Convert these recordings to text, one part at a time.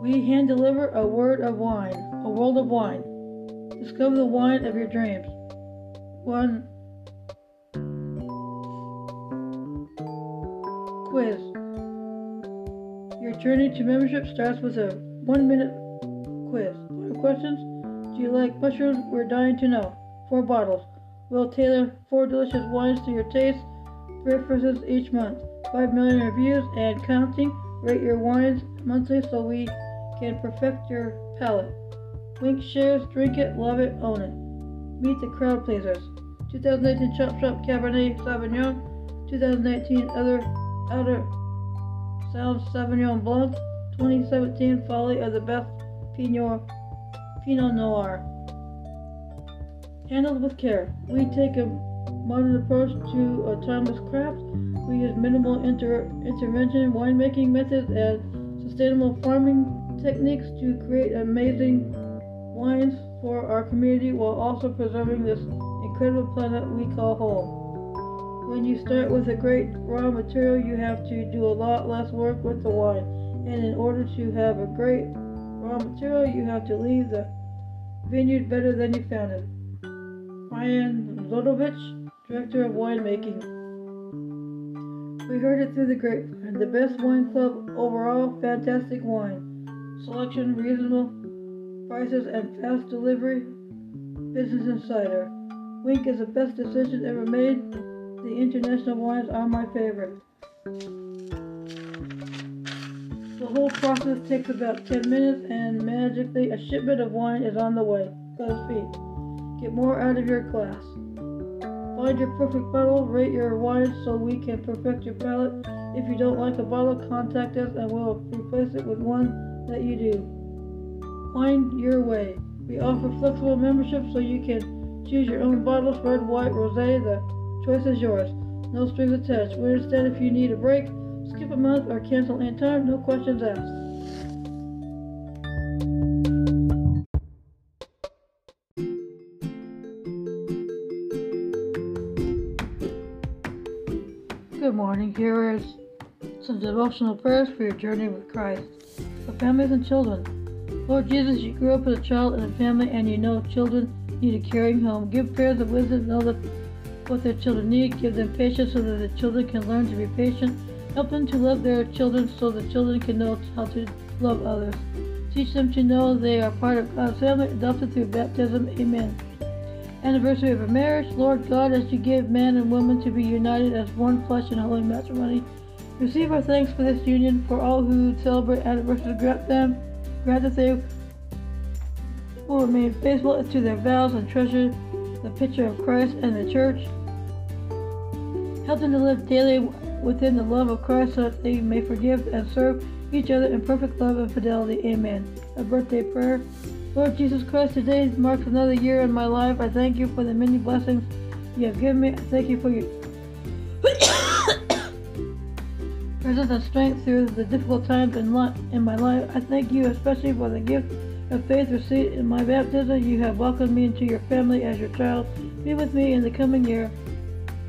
We hand deliver a word of wine, a world of wine. Discover the wine of your dreams. One quiz. Your journey to membership starts with a one minute quiz. Five questions. Do you like mushrooms? We're dying to know. Four bottles. We'll tailor four delicious wines to your taste. Preferences each month. 5 million reviews and counting. Rate your wines monthly so we can perfect your palate. Winc shares, drink it, love it, own it. Meet the crowd pleasers. 2018 Chop Shop Cabernet Sauvignon. 2019 Other Outer Sound Sauvignon Blanc. 2017 Folly of the Beast Pinot, Pinot Noir. Handled with care. We take a modern approach to a timeless craft. We use minimal inter- intervention winemaking methods and sustainable farming techniques to create amazing wines for our community while also preserving this incredible planet we call home. When you start with a great raw material, you have to do a lot less work with the wine. And in order to have a great raw material, you have to leave the vineyard better than you found it. Ryan Zotovich, Director of Winemaking. We heard it through the grapevine. The best wine club overall, fantastic wine. Selection, reasonable prices, and fast delivery. Business Insider. Winc is the best decision ever made. The international wines are my favorite. The whole process takes about 10 minutes, and magically, a shipment of wine is on the way. BuzzFeed. Get more out of your glass. Find your perfect bottle, rate your wine so we can perfect your palate. If you don't like a bottle, contact us and we'll replace it with one that you do. Find your way. We offer flexible membership so you can choose your own bottles, red, white, rosé. The choice is yours. No strings attached. We understand if you need a break, skip a month, or cancel anytime. No questions asked. Good morning. Here is some devotional prayers for your journey with Christ. For families and children. Lord Jesus, you grew up as a child in a family and you know children need a caring home. Give parents the wisdom to know that what their children need. Give them patience so that the children can learn to be patient. Help them to love their children so the children can know how to love others. Teach them to know they are part of God's family, adopted through baptism. Amen anniversary of a marriage. Lord God, as you give man and woman to be united as one flesh in holy matrimony, receive our thanks for this union. For all who celebrate anniversaries, grant them, grant that they will remain faithful to their vows and treasure the picture of Christ and the church. Help them to live daily within the love of Christ so that they may forgive and serve each other in perfect love and fidelity. Amen. A birthday prayer. Lord Jesus Christ, today marks another year in my life. I thank you for the many blessings you have given me. I thank you for your presence and strength through the difficult times in, in my life. I thank you especially for the gift of faith received in my baptism. You have welcomed me into your family as your child. Be with me in the coming year,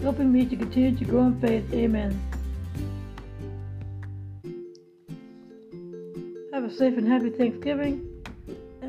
helping me to continue to grow in faith. Amen. Have a safe and happy Thanksgiving